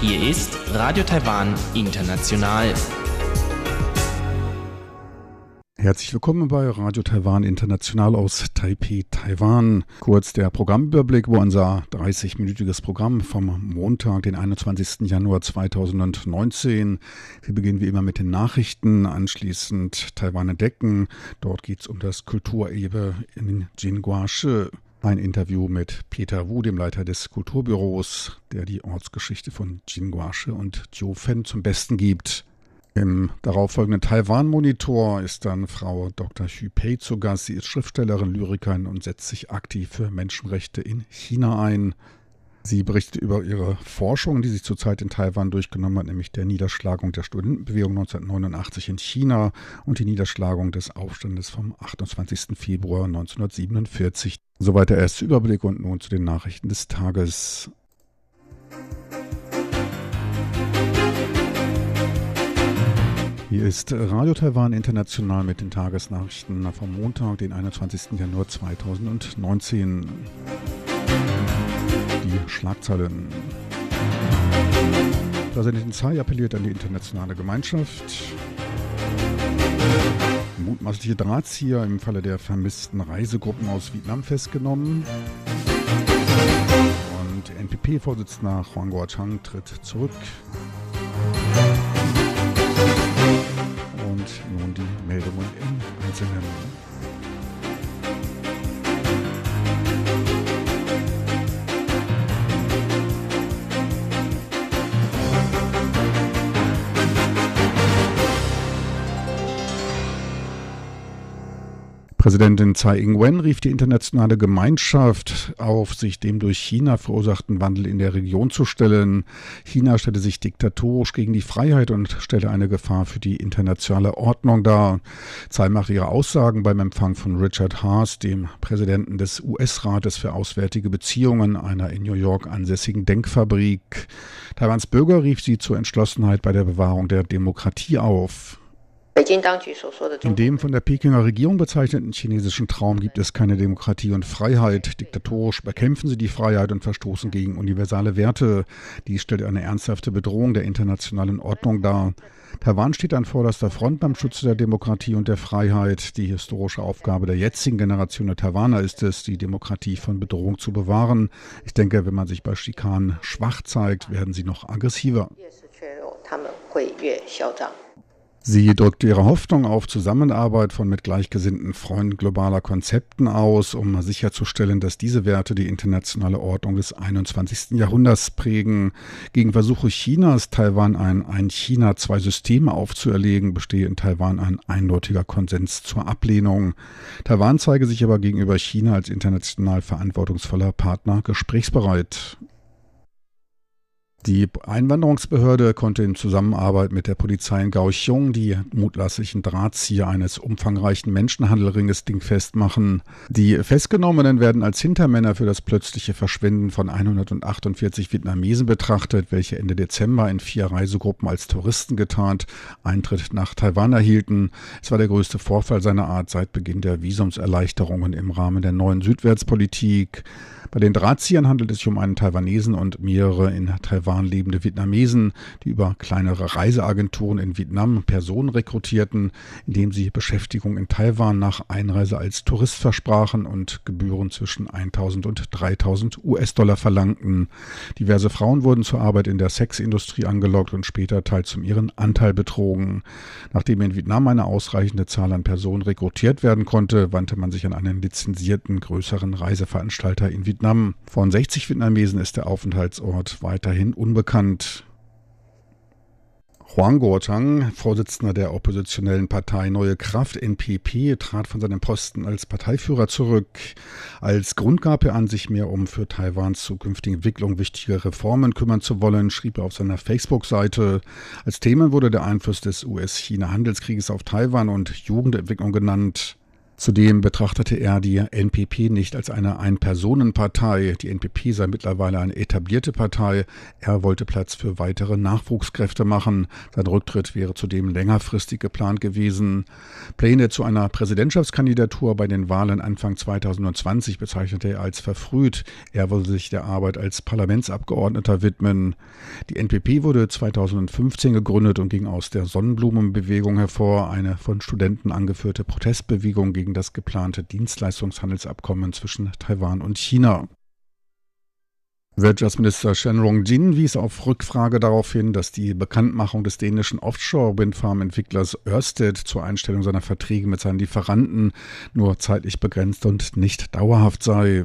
Hier ist Radio Taiwan International. Herzlich willkommen bei Radio Taiwan International aus Taipei, Taiwan. Kurz der Programmüberblick, wo unser 30-minütiges Programm vom Montag, den 21. Januar 2019. Wir beginnen wie immer mit den Nachrichten, anschließend Taiwan entdecken. Dort geht es um das Kulturerbe in Jinguashi. Ein Interview mit Peter Wu, dem Leiter des Kulturbüros, der die Ortsgeschichte von Jinguashi und Jiufen zum Besten gibt. Im darauffolgenden Taiwan-Monitor ist dann Frau Dr. Xu Pei zu Gast. Sie ist Schriftstellerin, Lyrikerin und setzt sich aktiv für Menschenrechte in China ein. Sie berichtet über ihre Forschung, die sie zurzeit in Taiwan durchgenommen hat, nämlich der Niederschlagung der Studentenbewegung 1989 in China und die Niederschlagung des Aufstandes vom 28. Februar 1947. Soweit der erste Überblick und nun zu den Nachrichten des Tages. Hier ist Radio Taiwan International mit den Tagesnachrichten vom Montag, den 21. Januar 2019. Die Schlagzeilen. Präsidentin Tsai appelliert an die internationale Gemeinschaft. Mutmaßliche Drahtzieher im Falle der vermissten Reisegruppen aus Vietnam festgenommen. Und NPP-Vorsitzender Huang Guochang tritt zurück. Nun die Meldungen im Einzelnen. Präsidentin Tsai Ing-wen rief die internationale Gemeinschaft auf, sich dem durch China verursachten Wandel in der Region zu stellen. China stelle sich diktatorisch gegen die Freiheit und stelle eine Gefahr für die internationale Ordnung dar. Tsai macht ihre Aussagen beim Empfang von Richard Haas, dem Präsidenten des US-Rates für Auswärtige Beziehungen, einer in New York ansässigen Denkfabrik. Taiwans Bürger rief sie zur Entschlossenheit bei der Bewahrung der Demokratie auf. In dem von der Pekinger Regierung bezeichneten chinesischen Traum gibt es keine Demokratie und Freiheit. Diktatorisch bekämpfen sie die Freiheit und verstoßen gegen universale Werte. Dies stellt eine ernsthafte Bedrohung der internationalen Ordnung dar. Taiwan steht an vorderster Front beim Schutz der Demokratie und der Freiheit. Die historische Aufgabe der jetzigen Generation der Taiwaner ist es, die Demokratie von Bedrohung zu bewahren. Ich denke, wenn man sich bei Schikanen schwach zeigt, werden sie noch aggressiver. Sie drückte ihre Hoffnung auf Zusammenarbeit von mit gleichgesinnten Freunden globaler Konzepten aus, um sicherzustellen, dass diese Werte die internationale Ordnung des 21. Jahrhunderts prägen. Gegen Versuche Chinas, Taiwan ein, ein China zwei Systeme aufzuerlegen, bestehe in Taiwan ein eindeutiger Konsens zur Ablehnung. Taiwan zeige sich aber gegenüber China als international verantwortungsvoller Partner gesprächsbereit. Die Einwanderungsbehörde konnte in Zusammenarbeit mit der Polizei in Kaohsiung die mutmaßlichen Drahtzieher eines umfangreichen Menschenhandelringes dingfest machen. Die Festgenommenen werden als Hintermänner für das plötzliche Verschwinden von 148 Vietnamesen betrachtet, welche Ende Dezember in vier Reisegruppen als Touristen getarnt Eintritt nach Taiwan erhielten. Es war der größte Vorfall seiner Art seit Beginn der Visumserleichterungen im Rahmen der neuen Südwärtspolitik. Bei den Drahtziehern handelt es sich um einen Taiwanesen und mehrere in Taiwan lebende Vietnamesen, die über kleinere Reiseagenturen in Vietnam Personen rekrutierten, indem sie Beschäftigung in Taiwan nach Einreise als Tourist versprachen und Gebühren zwischen 1000 und 3000 US-Dollar verlangten. Diverse Frauen wurden zur Arbeit in der Sexindustrie angelockt und später teils um ihren Anteil betrogen. Nachdem in Vietnam eine ausreichende Zahl an Personen rekrutiert werden konnte, wandte man sich an einen lizenzierten größeren Reiseveranstalter in Vietnam Vietnam. Von 60 Vietnamesen ist der Aufenthaltsort weiterhin unbekannt. Huang Guotang, Vorsitzender der oppositionellen Partei Neue Kraft NPP, trat von seinem Posten als Parteiführer zurück. Als Grund gab er an, sich mehr um für Taiwans zukünftige Entwicklung wichtige Reformen kümmern zu wollen, schrieb er auf seiner Facebook-Seite. Als Themen wurde der Einfluss des US-China-Handelskrieges auf Taiwan und Jugendentwicklung genannt. Zudem betrachtete er die NPP nicht als eine Ein-Personen-Partei. Die NPP sei mittlerweile eine etablierte Partei. Er wollte Platz für weitere Nachwuchskräfte machen. Sein Rücktritt wäre zudem längerfristig geplant gewesen. Pläne zu einer Präsidentschaftskandidatur bei den Wahlen Anfang 2020 bezeichnete er als verfrüht. Er wollte sich der Arbeit als Parlamentsabgeordneter widmen. Die NPP wurde 2015 gegründet und ging aus der Sonnenblumenbewegung hervor, eine von Studenten angeführte Protestbewegung gegen gegen das geplante Dienstleistungshandelsabkommen zwischen Taiwan und China. Wirtschaftsminister Shen Rong-jin wies auf Rückfrage darauf hin, dass die Bekanntmachung des dänischen Offshore-Windfarm-Entwicklers Ørsted zur Einstellung seiner Verträge mit seinen Lieferanten nur zeitlich begrenzt und nicht dauerhaft sei.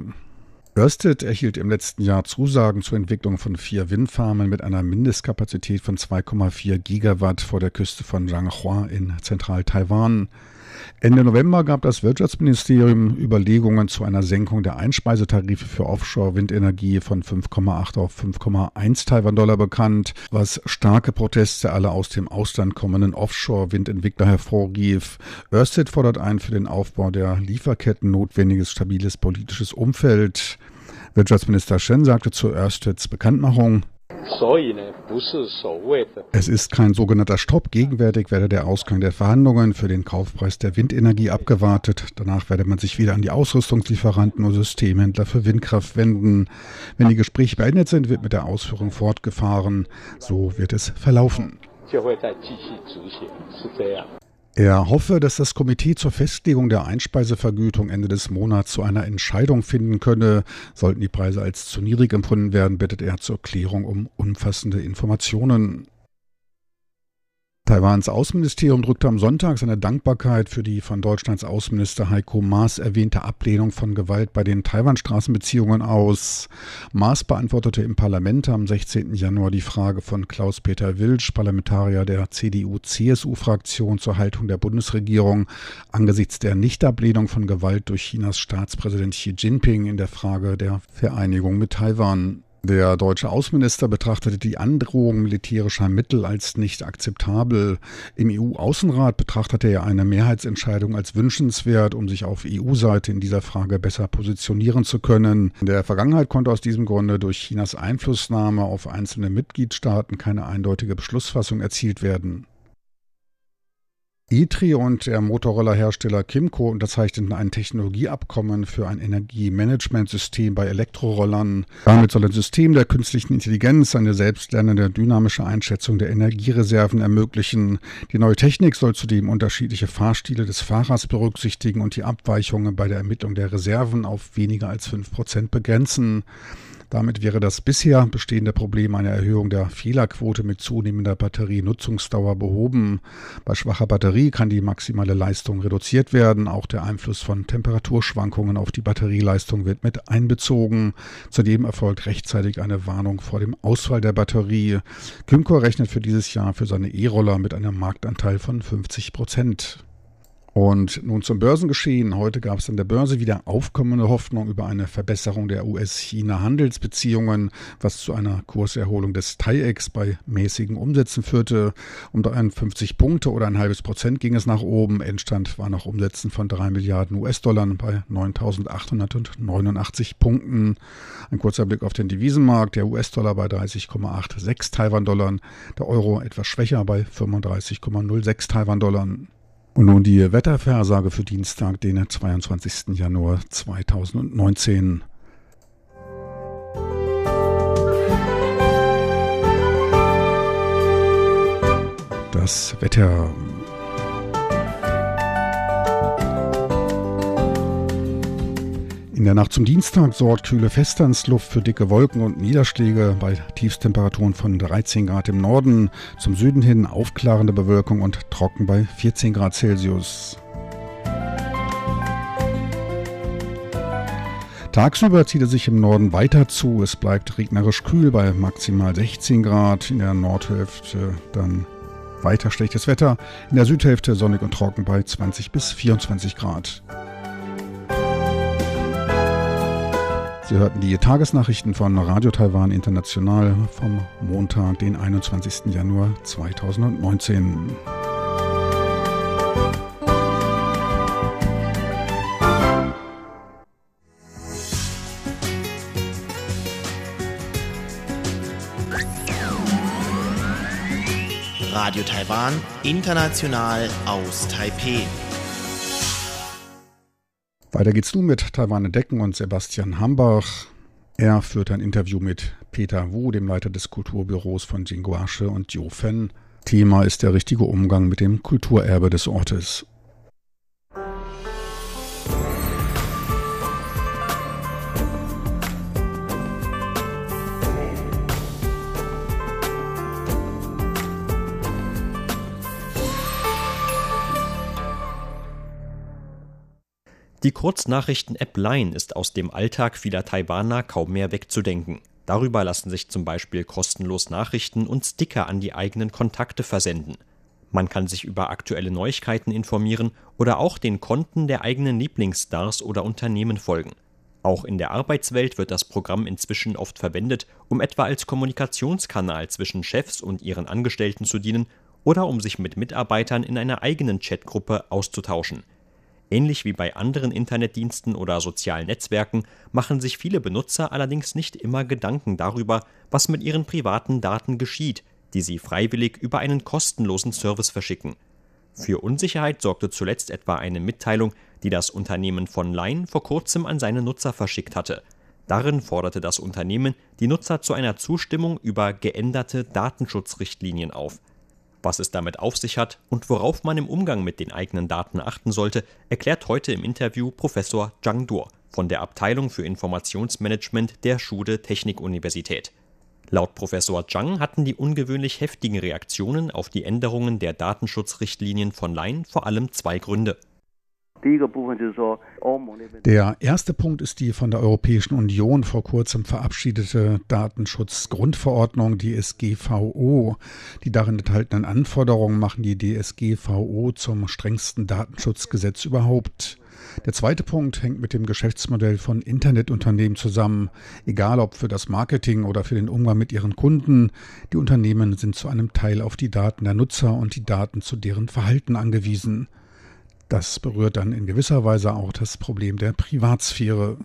Ørsted erhielt im letzten Jahr Zusagen zur Entwicklung von vier Windfarmen mit einer Mindestkapazität von 2,4 Gigawatt vor der Küste von Zhanghua in Zentral-Taiwan. Ende November gab das Wirtschaftsministerium Überlegungen zu einer Senkung der Einspeisetarife für Offshore-Windenergie von 5,8 auf 5,1 Taiwan-Dollar bekannt, was starke Proteste aller aus dem Ausland kommenden Offshore-Windentwickler hervorrief. Ørsted fordert ein für den Aufbau der Lieferketten notwendiges stabiles politisches Umfeld. Wirtschaftsminister Shen sagte zu Örsteds Bekanntmachung, es ist kein sogenannter Stopp. Gegenwärtig werde der Ausgang der Verhandlungen für den Kaufpreis der Windenergie abgewartet. Danach werde man sich wieder an die Ausrüstungslieferanten und Systemhändler für Windkraft wenden. Wenn die Gespräche beendet sind, wird mit der Ausführung fortgefahren. So wird es verlaufen. Er hoffe, dass das Komitee zur Festlegung der Einspeisevergütung Ende des Monats zu einer Entscheidung finden könne. Sollten die Preise als zu niedrig empfunden werden, bittet er zur Klärung um umfassende Informationen. Taiwans Außenministerium drückte am Sonntag seine Dankbarkeit für die von Deutschlands Außenminister Heiko Maas erwähnte Ablehnung von Gewalt bei den Taiwan-Straßenbeziehungen aus. Maas beantwortete im Parlament am 16. Januar die Frage von Klaus-Peter Wilsch, Parlamentarier der CDU-CSU-Fraktion zur Haltung der Bundesregierung angesichts der Nichtablehnung von Gewalt durch Chinas Staatspräsident Xi Jinping in der Frage der Vereinigung mit Taiwan. Der deutsche Außenminister betrachtete die Androhung militärischer Mittel als nicht akzeptabel. Im EU-Außenrat betrachtete er eine Mehrheitsentscheidung als wünschenswert, um sich auf EU-Seite in dieser Frage besser positionieren zu können. In der Vergangenheit konnte aus diesem Grunde durch Chinas Einflussnahme auf einzelne Mitgliedstaaten keine eindeutige Beschlussfassung erzielt werden. ITRI und der Motorrollerhersteller Kimco unterzeichneten ein Technologieabkommen für ein Energiemanagementsystem bei Elektrorollern. Damit soll ein System der künstlichen Intelligenz eine selbstlernende dynamische Einschätzung der Energiereserven ermöglichen. Die neue Technik soll zudem unterschiedliche Fahrstile des Fahrers berücksichtigen und die Abweichungen bei der Ermittlung der Reserven auf weniger als 5% begrenzen. Damit wäre das bisher bestehende Problem einer Erhöhung der Fehlerquote mit zunehmender Batterienutzungsdauer behoben. Bei schwacher Batterie kann die maximale Leistung reduziert werden. Auch der Einfluss von Temperaturschwankungen auf die Batterieleistung wird mit einbezogen. Zudem erfolgt rechtzeitig eine Warnung vor dem Ausfall der Batterie. Kymco rechnet für dieses Jahr für seine E-Roller mit einem Marktanteil von 50 Prozent. Und nun zum Börsengeschehen. Heute gab es an der Börse wieder aufkommende Hoffnung über eine Verbesserung der US-China-Handelsbeziehungen, was zu einer Kurserholung des TAIEX bei mäßigen Umsätzen führte. Um 53 Punkte oder ein halbes Prozent ging es nach oben. Endstand war nach Umsätzen von 3 Milliarden US-Dollar bei 9.889 Punkten. Ein kurzer Blick auf den Devisenmarkt. Der US-Dollar bei 30,86 Taiwan-Dollar, der Euro etwas schwächer bei 35,06 Taiwan-Dollar. Und nun die Wettervorhersage für Dienstag, den 22. Januar 2019. Das Wetter. In der Nacht zum Dienstag sorgt kühle Festlandsluft für dicke Wolken und Niederschläge bei Tiefstemperaturen von 13 Grad im Norden, zum Süden hin aufklarende Bewölkung und trocken bei 14 Grad Celsius. Tagsüber zieht es sich im Norden weiter zu. Es bleibt regnerisch kühl bei maximal 16 Grad. In der Nordhälfte dann weiter schlechtes Wetter. In der Südhälfte sonnig und trocken bei 20 bis 24 Grad. Sie hörten die Tagesnachrichten von Radio Taiwan International vom Montag, den 21. Januar 2019. Radio Taiwan, international aus Taipei. Weiter geht's nun mit Taiwan Entdecken und Sebastian Hambach. Er führt ein Interview mit Peter Wu, dem Leiter des Kulturbüros von Jinguasche und Jofen. Thema ist der richtige Umgang mit dem Kulturerbe des Ortes. Die Kurznachrichten-App Line ist aus dem Alltag vieler Taiwaner kaum mehr wegzudenken. Darüber lassen sich zum Beispiel kostenlos Nachrichten und Sticker an die eigenen Kontakte versenden. Man kann sich über aktuelle Neuigkeiten informieren oder auch den Konten der eigenen Lieblingsstars oder Unternehmen folgen. Auch in der Arbeitswelt wird das Programm inzwischen oft verwendet, um etwa als Kommunikationskanal zwischen Chefs und ihren Angestellten zu dienen oder um sich mit Mitarbeitern in einer eigenen Chatgruppe auszutauschen. Ähnlich wie bei anderen Internetdiensten oder sozialen Netzwerken machen sich viele Benutzer allerdings nicht immer Gedanken darüber, was mit ihren privaten Daten geschieht, die sie freiwillig über einen kostenlosen Service verschicken. Für Unsicherheit sorgte zuletzt etwa eine Mitteilung, die das Unternehmen von Line vor kurzem an seine Nutzer verschickt hatte. Darin forderte das Unternehmen die Nutzer zu einer Zustimmung über geänderte Datenschutzrichtlinien auf. Was es damit auf sich hat und worauf man im Umgang mit den eigenen Daten achten sollte, erklärt heute im Interview Professor Zhang Duo von der Abteilung für Informationsmanagement der Schude Technikuniversität. Laut Professor Zhang hatten die ungewöhnlich heftigen Reaktionen auf die Änderungen der Datenschutzrichtlinien von Line vor allem zwei Gründe. Der erste Punkt ist die von der Europäischen Union vor kurzem verabschiedete Datenschutzgrundverordnung, die SGVO. Die darin enthaltenen Anforderungen machen die DSGVO zum strengsten Datenschutzgesetz überhaupt. Der zweite Punkt hängt mit dem Geschäftsmodell von Internetunternehmen zusammen. Egal ob für das Marketing oder für den Umgang mit ihren Kunden, die Unternehmen sind zu einem Teil auf die Daten der Nutzer und die Daten zu deren Verhalten angewiesen. Das berührt dann in gewisser Weise auch das Problem der Privatsphäre.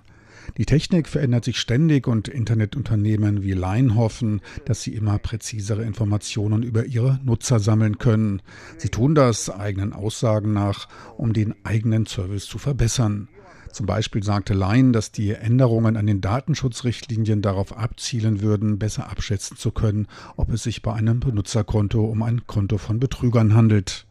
Die Technik verändert sich ständig und Internetunternehmen wie Line hoffen, dass sie immer präzisere Informationen über ihre Nutzer sammeln können. Sie tun das eigenen Aussagen nach, um den eigenen Service zu verbessern. Zum Beispiel sagte Line, dass die Änderungen an den Datenschutzrichtlinien darauf abzielen würden, besser abschätzen zu können, ob es sich bei einem Benutzerkonto um ein Konto von Betrügern handelt.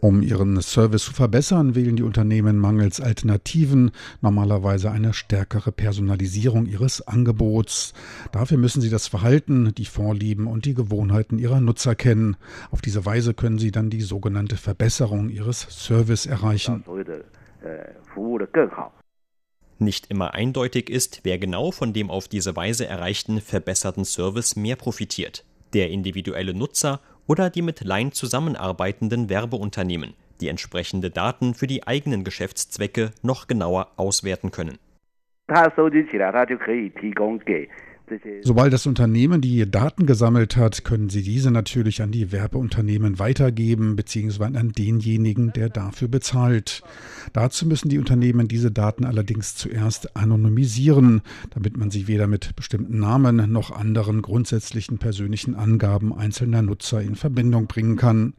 Um ihren Service zu verbessern, wählen die Unternehmen mangels Alternativen normalerweise eine stärkere Personalisierung ihres Angebots. Dafür müssen sie das Verhalten, die Vorlieben und die Gewohnheiten ihrer Nutzer kennen. Auf diese Weise können sie dann die sogenannte Verbesserung ihres Service erreichen. Nicht immer eindeutig ist, wer genau von dem auf diese Weise erreichten verbesserten Service mehr profitiert. Der individuelle Nutzer oder die mit Line zusammenarbeitenden Werbeunternehmen, die entsprechende Daten für die eigenen Geschäftszwecke noch genauer auswerten können. Sobald das Unternehmen die Daten gesammelt hat, können sie diese natürlich an die Werbeunternehmen weitergeben bzw. an denjenigen, der dafür bezahlt. Dazu müssen die Unternehmen diese Daten allerdings zuerst anonymisieren, damit man sie weder mit bestimmten Namen noch anderen grundsätzlichen persönlichen Angaben einzelner Nutzer in Verbindung bringen kann.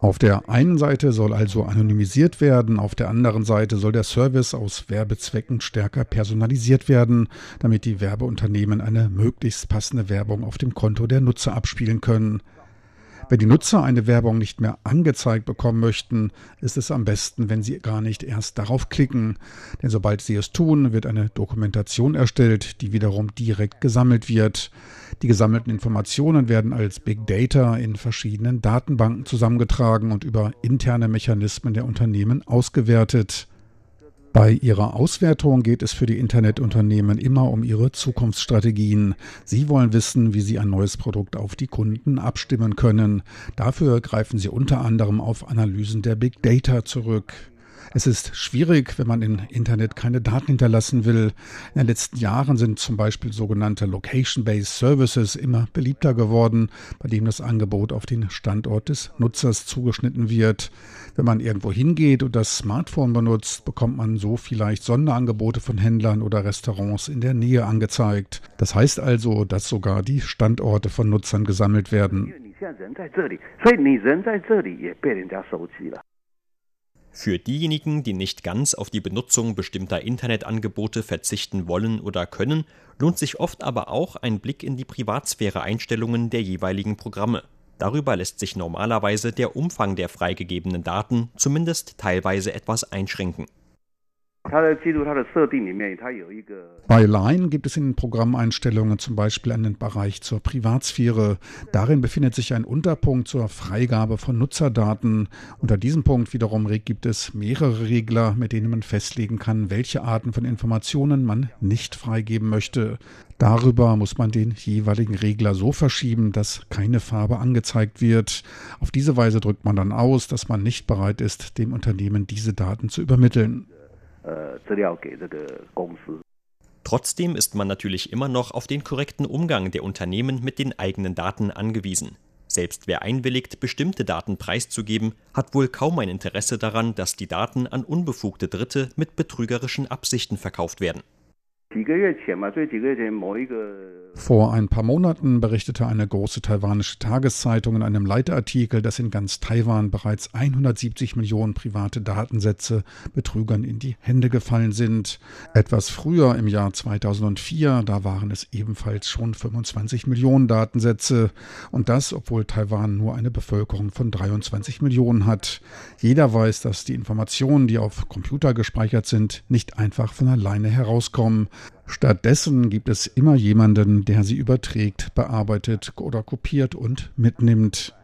Auf der einen Seite soll also anonymisiert werden, auf der anderen Seite soll der Service aus Werbezwecken stärker personalisiert werden, damit die Werbeunternehmen eine möglichst passende Werbung auf dem Konto der Nutzer abspielen können. Wenn die Nutzer eine Werbung nicht mehr angezeigt bekommen möchten, ist es am besten, wenn sie gar nicht erst darauf klicken. Denn sobald sie es tun, wird eine Dokumentation erstellt, die wiederum direkt gesammelt wird. Die gesammelten Informationen werden als Big Data in verschiedenen Datenbanken zusammengetragen und über interne Mechanismen der Unternehmen ausgewertet. Bei ihrer Auswertung geht es für die Internetunternehmen immer um ihre Zukunftsstrategien. Sie wollen wissen, wie sie ein neues Produkt auf die Kunden abstimmen können. Dafür greifen sie unter anderem auf Analysen der Big Data zurück. Es ist schwierig, wenn man im Internet keine Daten hinterlassen will. In den letzten Jahren sind zum Beispiel sogenannte Location-Based Services immer beliebter geworden, bei denen das Angebot auf den Standort des Nutzers zugeschnitten wird. Wenn man irgendwo hingeht und das Smartphone benutzt, bekommt man so vielleicht Sonderangebote von Händlern oder Restaurants in der Nähe angezeigt. Das heißt also, dass sogar die Standorte von Nutzern gesammelt werden. Für diejenigen, die nicht ganz auf die Benutzung bestimmter Internetangebote verzichten wollen oder können, lohnt sich oft aber auch ein Blick in die Privatsphäre-Einstellungen der jeweiligen Programme. Darüber lässt sich normalerweise der Umfang der freigegebenen Daten zumindest teilweise etwas einschränken. Bei Line gibt es in den Programmeinstellungen zum Beispiel einen Bereich zur Privatsphäre. Darin befindet sich ein Unterpunkt zur Freigabe von Nutzerdaten. Unter diesem Punkt wiederum gibt es mehrere Regler, mit denen man festlegen kann, welche Arten von Informationen man nicht freigeben möchte. Darüber muss man den jeweiligen Regler so verschieben, dass keine Farbe angezeigt wird. Auf diese Weise drückt man dann aus, dass man nicht bereit ist, dem Unternehmen diese Daten zu übermitteln 呃资料给这个公司。Trotzdem ist man natürlich immer noch auf den korrekten Umgang der Unternehmen mit den eigenen Daten angewiesen. Selbst wer einwilligt, bestimmte Daten preiszugeben, hat wohl kaum ein Interesse daran, dass die Daten an unbefugte Dritte mit betrügerischen Absichten verkauft werden. Vor ein paar Monaten berichtete eine große taiwanische Tageszeitung in einem Leitartikel, dass in ganz Taiwan bereits 170 Millionen private Datensätze Betrügern in die Hände gefallen sind. Etwas früher im Jahr 2004, da waren es ebenfalls schon 25 Millionen Datensätze. Und das, obwohl Taiwan nur eine Bevölkerung von 23 Millionen hat. Jeder weiß, dass die Informationen, die auf Computer gespeichert sind, nicht einfach von alleine herauskommen. Stattdessen gibt es immer jemanden, der sie überträgt, bearbeitet oder kopiert und mitnimmt.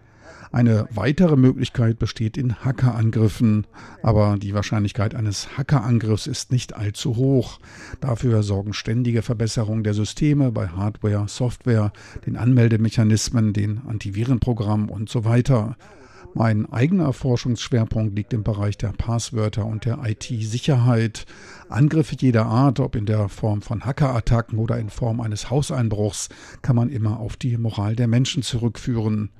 Eine weitere Möglichkeit besteht in Hackerangriffen, aber die Wahrscheinlichkeit eines Hackerangriffs ist nicht allzu hoch. Dafür sorgen ständige Verbesserungen der Systeme bei Hardware, Software, den Anmeldemechanismen, den Antivirenprogrammen und so weiter. Mein eigener Forschungsschwerpunkt liegt im Bereich der Passwörter und der IT-Sicherheit. Angriffe jeder Art, ob in der Form von Hackerattacken oder in Form eines Hauseinbruchs, kann man immer auf die Moral der Menschen zurückführen.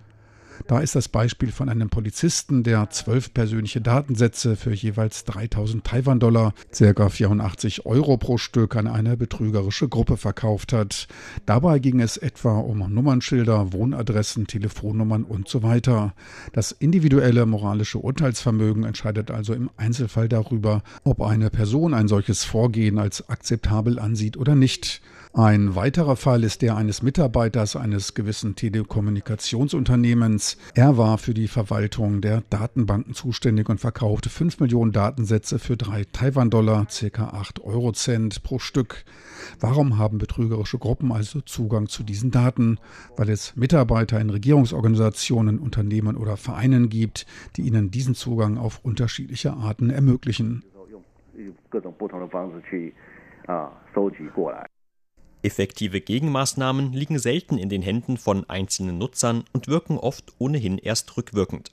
Da ist das Beispiel von einem Polizisten, der zwölf persönliche Datensätze für jeweils 3000 Taiwan-Dollar, ca. 84 Euro pro Stück, an eine betrügerische Gruppe verkauft hat. Dabei ging es etwa um Nummernschilder, Wohnadressen, Telefonnummern und so weiter. Das individuelle moralische Urteilsvermögen entscheidet also im Einzelfall darüber, ob eine Person ein solches Vorgehen als akzeptabel ansieht oder nicht. Ein weiterer Fall ist der eines Mitarbeiters eines gewissen Telekommunikationsunternehmens. Er war für die Verwaltung der Datenbanken zuständig und verkaufte 5 Millionen Datensätze für 3 Taiwan-Dollar, ca. 8 Eurocent pro Stück. Warum haben betrügerische Gruppen also Zugang zu diesen Daten? Weil es Mitarbeiter in Regierungsorganisationen, Unternehmen oder Vereinen gibt, die ihnen diesen Zugang auf unterschiedliche Arten ermöglichen. Effektive Gegenmaßnahmen liegen selten in den Händen von einzelnen Nutzern und wirken oft ohnehin erst rückwirkend.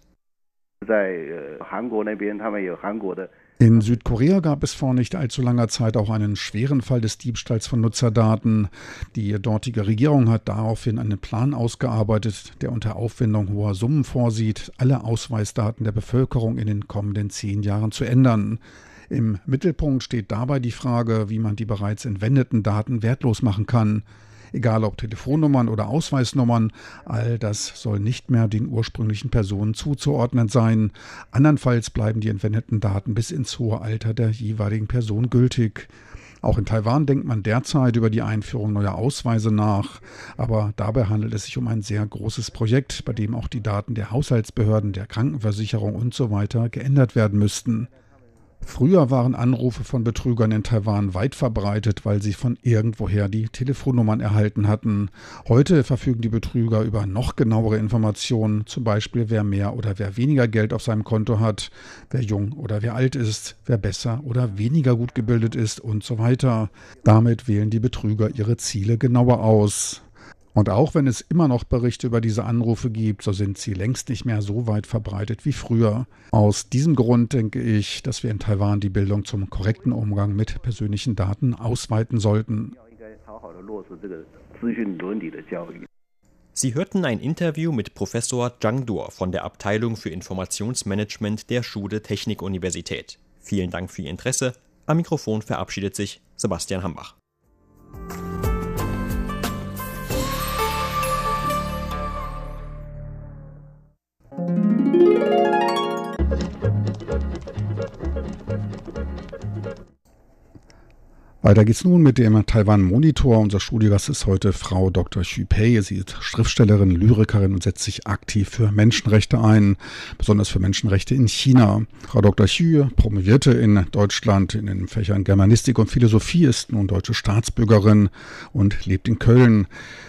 In Südkorea gab es vor nicht allzu langer Zeit auch einen schweren Fall des Diebstahls von Nutzerdaten. Die dortige Regierung hat daraufhin einen Plan ausgearbeitet, der unter Aufwendung hoher Summen vorsieht, alle Ausweisdaten der Bevölkerung in den kommenden zehn Jahren zu ändern. Im Mittelpunkt steht dabei die Frage, wie man die bereits entwendeten Daten wertlos machen kann. Egal ob Telefonnummern oder Ausweisnummern, all das soll nicht mehr den ursprünglichen Personen zuzuordnen sein. Andernfalls bleiben die entwendeten Daten bis ins hohe Alter der jeweiligen Person gültig. Auch in Taiwan denkt man derzeit über die Einführung neuer Ausweise nach, aber dabei handelt es sich um ein sehr großes Projekt, bei dem auch die Daten der Haushaltsbehörden, der Krankenversicherung usw. So geändert werden müssten. Früher waren Anrufe von Betrügern in Taiwan weit verbreitet, weil sie von irgendwoher die Telefonnummern erhalten hatten. Heute verfügen die Betrüger über noch genauere Informationen, zum Beispiel wer mehr oder wer weniger Geld auf seinem Konto hat, wer jung oder wer alt ist, wer besser oder weniger gut gebildet ist und so weiter. Damit wählen die Betrüger ihre Ziele genauer aus. Und auch wenn es immer noch Berichte über diese Anrufe gibt, so sind sie längst nicht mehr so weit verbreitet wie früher. Aus diesem Grund denke ich, dass wir in Taiwan die Bildung zum korrekten Umgang mit persönlichen Daten ausweiten sollten. Sie hörten ein Interview mit Professor Zhang Duo von der Abteilung für Informationsmanagement der Schule Technikuniversität. Vielen Dank für Ihr Interesse. Am Mikrofon verabschiedet sich Sebastian Hambach. Weiter geht's nun mit dem Taiwan Monitor. Unser Studiogast ist heute Frau Dr. Xu Pei. Sie ist Schriftstellerin, Lyrikerin und setzt sich aktiv für Menschenrechte ein, besonders für Menschenrechte in China. Frau Dr. Xu promovierte in Deutschland in den Fächern Germanistik und Philosophie, ist nun deutsche Staatsbürgerin und lebt in Köln.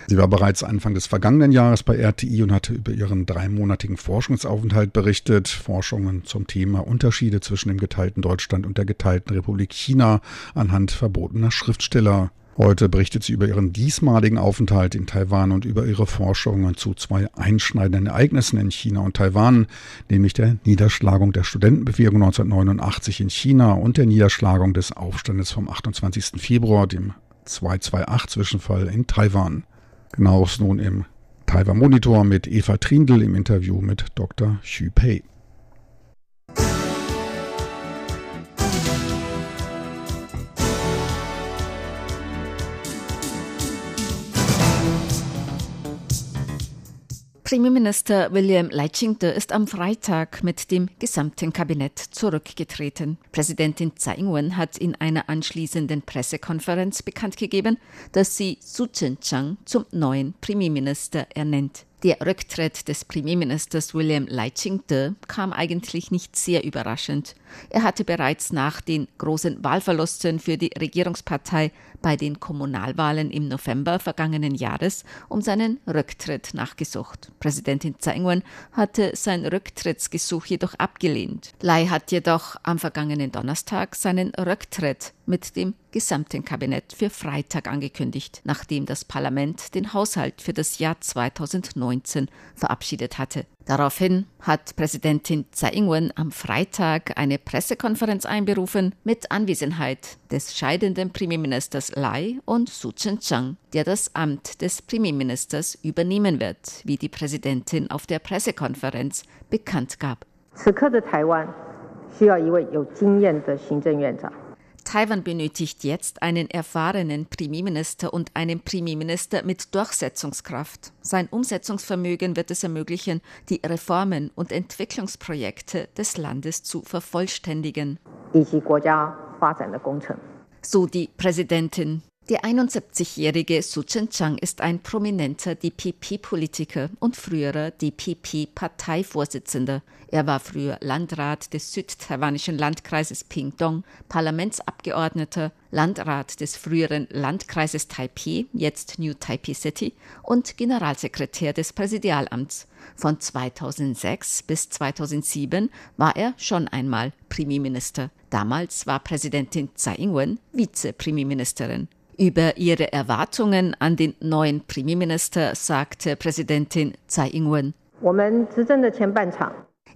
Sie war bereits Anfang des vergangenen Jahres bei RTI und hatte über ihren dreimonatigen Forschungsaufenthalt berichtet. Forschungen zum Thema Unterschiede zwischen dem geteilten Deutschland und der geteilten Republik China anhand verbotener Schriftsteller. Heute berichtet sie über ihren diesmaligen Aufenthalt in Taiwan und über ihre Forschungen zu zwei einschneidenden Ereignissen in China und Taiwan, nämlich der Niederschlagung der Studentenbewegung 1989 in China und der Niederschlagung des Aufstandes vom 28. Februar, dem 228-Zwischenfall in Taiwan. Genaues nun im Taiwan Monitor mit Eva Trindl im Interview mit Dr. Xu Pei. Premierminister William Leichingte ist am Freitag mit dem gesamten Kabinett zurückgetreten. Präsidentin Tsai Ing-wen hat in einer anschließenden Pressekonferenz bekannt gegeben, dass sie Su Chen-chang zum neuen Premierminister ernennt. Der Rücktritt des Premierministers William Leichingte kam eigentlich nicht sehr überraschend. Er hatte bereits nach den großen Wahlverlusten für die Regierungspartei bei den Kommunalwahlen im November vergangenen Jahres um seinen Rücktritt nachgesucht. Präsidentin Tsai Ing-wen hatte sein Rücktrittsgesuch jedoch abgelehnt. Lai hat jedoch am vergangenen Donnerstag seinen Rücktritt mit dem gesamten Kabinett für Freitag angekündigt, nachdem das Parlament den Haushalt für das Jahr 2019 verabschiedet hatte. Daraufhin hat Präsidentin Tsai Ing-wen am Freitag eine Pressekonferenz einberufen mit Anwesenheit des scheidenden Premierministers Lai und Su Chen-chang, der das Amt des Premierministers übernehmen wird, wie die Präsidentin auf der Pressekonferenz bekannt gab. 此刻的台湾需要一位有经验的行政院长。 Taiwan benötigt jetzt einen erfahrenen Premierminister und einen Premierminister mit Durchsetzungskraft. Sein Umsetzungsvermögen wird es ermöglichen, die Reformen und Entwicklungsprojekte des Landes zu vervollständigen. So die Präsidentin der 71-jährige Su Chen-chang ist ein prominenter DPP-Politiker und früherer DPP-Parteivorsitzender. Er war früher Landrat des südtaiwanischen Landkreises Pingdong, Parlamentsabgeordneter, Landrat des früheren Landkreises Taipei, jetzt New Taipei City, und Generalsekretär des Präsidialamts. Von 2006 bis 2007 war er schon einmal Premierminister. Damals war Präsidentin Tsai Ing-wen Vizepremierministerin. Über ihre Erwartungen an den neuen Premierminister sagte Präsidentin Tsai Ing-wen.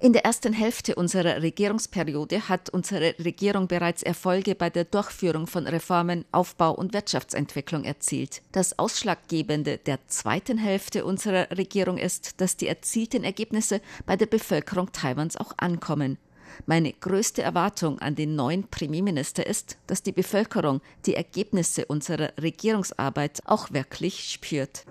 In der ersten Hälfte unserer Regierungsperiode hat unsere Regierung bereits Erfolge bei der Durchführung von Reformen, Aufbau und Wirtschaftsentwicklung erzielt. Das Ausschlaggebende der zweiten Hälfte unserer Regierung ist, dass die erzielten Ergebnisse bei der Bevölkerung Taiwans auch ankommen. Meine größte Erwartung an den neuen Premierminister ist, dass die Bevölkerung die Ergebnisse unserer Regierungsarbeit auch wirklich spürt.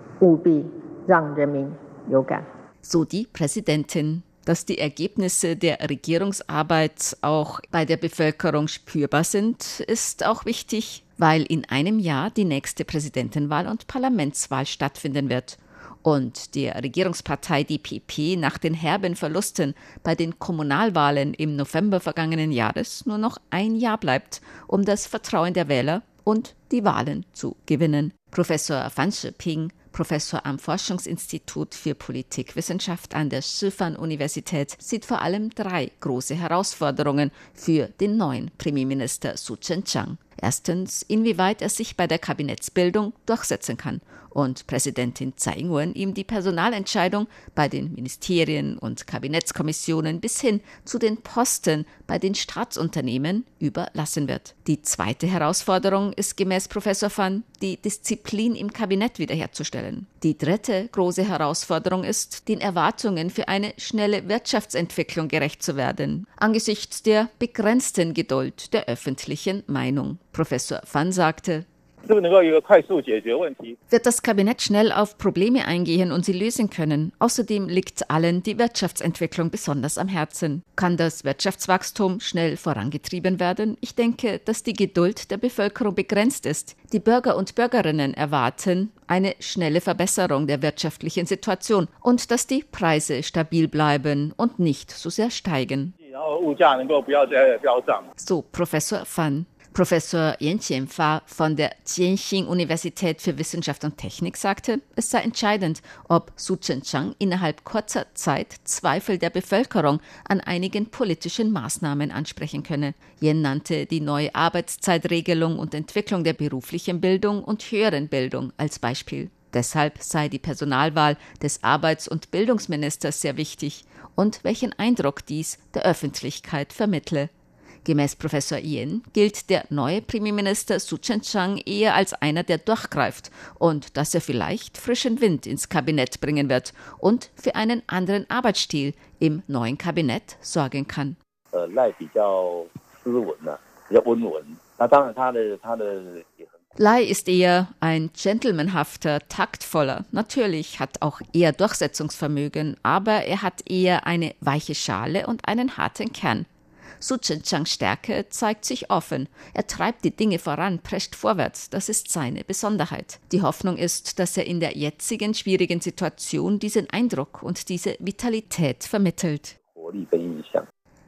So die Präsidentin. Dass die Ergebnisse der Regierungsarbeit auch bei der Bevölkerung spürbar sind, ist auch wichtig, weil in einem Jahr die nächste Präsidentenwahl und Parlamentswahl stattfinden wird und der Regierungspartei DPP nach den herben Verlusten bei den Kommunalwahlen im November vergangenen Jahres nur noch ein Jahr bleibt, um das Vertrauen der Wähler und die Wahlen zu gewinnen. Professor Fan Shiping, Professor am Forschungsinstitut für Politikwissenschaft an der Schifan-Universität, sieht vor allem drei große Herausforderungen für den neuen Premierminister Su Chen-chang. Erstens, inwieweit er sich bei der Kabinettsbildung durchsetzen kann und Präsidentin Tsai Ing-wen ihm die Personalentscheidung bei den Ministerien und Kabinettskommissionen bis hin zu den Posten bei den Staatsunternehmen überlassen wird. Die zweite Herausforderung ist gemäß Professor Fan die Disziplin im Kabinett wiederherzustellen. Die dritte große Herausforderung ist, den Erwartungen für eine schnelle Wirtschaftsentwicklung gerecht zu werden, angesichts der begrenzten Geduld der öffentlichen Meinung. Professor Fan sagte, wird das Kabinett schnell auf Probleme eingehen und sie lösen können. Außerdem liegt allen die Wirtschaftsentwicklung besonders am Herzen. Kann das Wirtschaftswachstum schnell vorangetrieben werden? Ich denke, dass die Geduld der Bevölkerung begrenzt ist. Die Bürger und Bürgerinnen erwarten eine schnelle Verbesserung der wirtschaftlichen Situation und dass die Preise stabil bleiben und nicht so sehr steigen. So Professor Fan. Professor Yan Qianfa von der Jianxing-Universität für Wissenschaft und Technik sagte, es sei entscheidend, ob Su Chen-chang innerhalb kurzer Zeit Zweifel der Bevölkerung an einigen politischen Maßnahmen ansprechen könne. Yan nannte die neue Arbeitszeitregelung und Entwicklung der beruflichen Bildung und höheren Bildung als Beispiel. Deshalb sei die Personalwahl des Arbeits- und Bildungsministers sehr wichtig und welchen Eindruck dies der Öffentlichkeit vermittle. Gemäß Professor Yen gilt der neue Premierminister Su Chen-chang eher als einer, der durchgreift und dass er vielleicht frischen Wind ins Kabinett bringen wird und für einen anderen Arbeitsstil im neuen Kabinett sorgen kann. Lai ist eher ein gentlemanhafter, taktvoller. Natürlich hat auch er Durchsetzungsvermögen, aber er hat eher eine weiche Schale und einen harten Kern. Su Chen-changs Stärke zeigt sich offen. Er treibt die Dinge voran, prescht vorwärts. Das ist seine Besonderheit. Die Hoffnung ist, dass er in der jetzigen schwierigen Situation diesen Eindruck und diese Vitalität vermittelt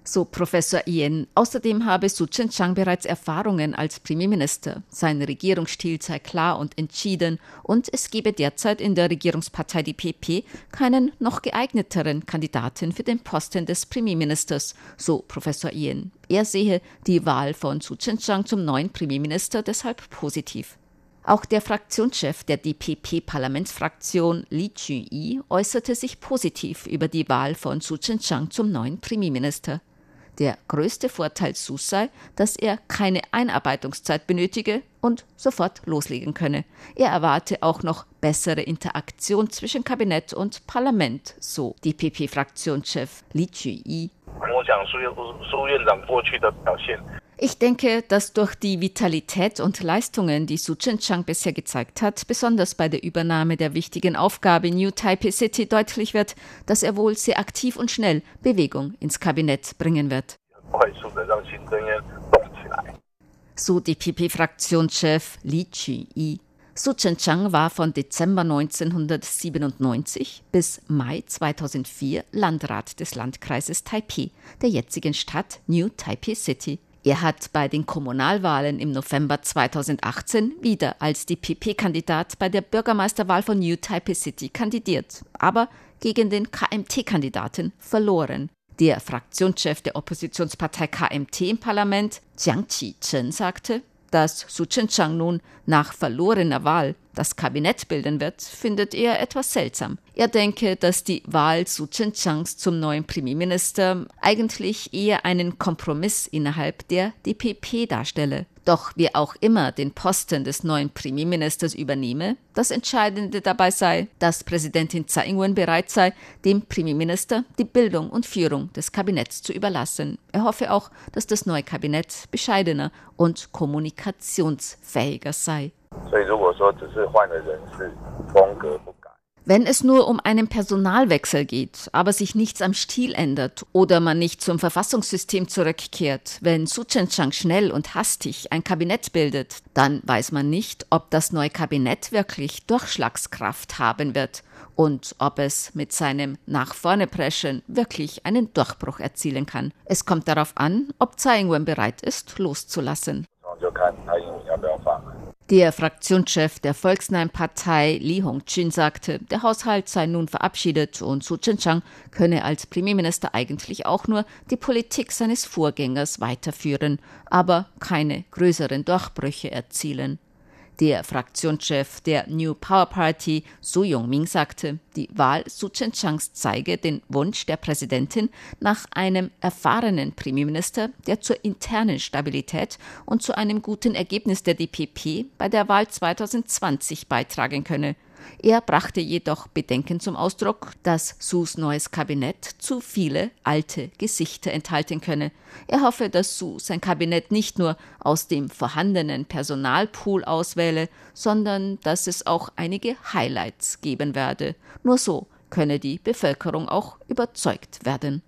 so Professor Yen. Außerdem habe Su Chen-chang bereits Erfahrungen als Premierminister. Sein Regierungsstil sei klar und entschieden und es gebe derzeit in der Regierungspartei die PP keinen noch geeigneteren Kandidaten für den Posten des Premierministers, so Professor Yen. Er sehe die Wahl von Su Chen-chang zum neuen Premierminister deshalb positiv. Auch der Fraktionschef der DPP-Parlamentsfraktion Li Chu-yi äußerte sich positiv über die Wahl von Su Chen-chang zum neuen Premierminister. Der größte Vorteil Sus sei, dass er keine Einarbeitungszeit benötige und sofort loslegen könne. Er erwarte auch noch bessere Interaktion zwischen Kabinett und Parlament, so die PP-Fraktionschef Li Chu-yi. Ich denke, dass durch die Vitalität und Leistungen, die Su Chen-chang bisher gezeigt hat, besonders bei der Übernahme der wichtigen Aufgabe New Taipei City deutlich wird, dass er wohl sehr aktiv und schnell Bewegung ins Kabinett bringen wird. So die PP-Fraktionschef Li Chi-yi. Su Chen-chang war von Dezember 1997 bis Mai 2004 Landrat des Landkreises Taipei, der jetzigen Stadt New Taipei City. Er hat bei den Kommunalwahlen im November 2018 wieder als DPP-Kandidat bei der Bürgermeisterwahl von New Taipei City kandidiert, aber gegen den KMT-Kandidaten verloren. Der Fraktionschef der Oppositionspartei KMT im Parlament, Jiang Qi-chen, sagte, dass Su Chen-chang nun nach verlorener Wahl das Kabinett bilden wird, findet er etwas seltsam. Er denke, dass die Wahl Su Chen-changs zum neuen Premierminister eigentlich eher einen Kompromiss innerhalb der DPP darstelle. Doch wer auch immer den Posten des neuen Premierministers übernehme, das Entscheidende dabei sei, dass Präsidentin Tsai Ing-wen bereit sei, dem Premierminister die Bildung und Führung des Kabinetts zu überlassen. Er hoffe auch, dass das neue Kabinett bescheidener und kommunikationsfähiger sei. Wenn es nur um einen Personalwechsel geht, aber sich nichts am Stil ändert oder man nicht zum Verfassungssystem zurückkehrt, wenn Su Chen-chang schnell und hastig ein Kabinett bildet, dann weiß man nicht, ob das neue Kabinett wirklich Durchschlagskraft haben wird und ob es mit seinem nach vorne preschen wirklich einen Durchbruch erzielen kann. Es kommt darauf an, ob Tsai Ing-wen bereit ist, loszulassen. Der Fraktionschef der volksnahen Partei Li Hongqun sagte, der Haushalt sei nun verabschiedet und Su Chen-chang könne als Premierminister eigentlich auch nur die Politik seines Vorgängers weiterführen, aber keine größeren Durchbrüche erzielen. Der Fraktionschef der New Power Party, Su Yongming, sagte, die Wahl Su Chen-changs zeige den Wunsch der Präsidentin nach einem erfahrenen Premierminister, der zur internen Stabilität und zu einem guten Ergebnis der DPP bei der Wahl 2020 beitragen könne. Er brachte jedoch Bedenken zum Ausdruck, dass Sus neues Kabinett zu viele alte Gesichter enthalten könne. Er hoffe, dass Su sein Kabinett nicht nur aus dem vorhandenen Personalpool auswähle, sondern dass es auch einige Highlights geben werde. Nur so könne die Bevölkerung auch überzeugt werden.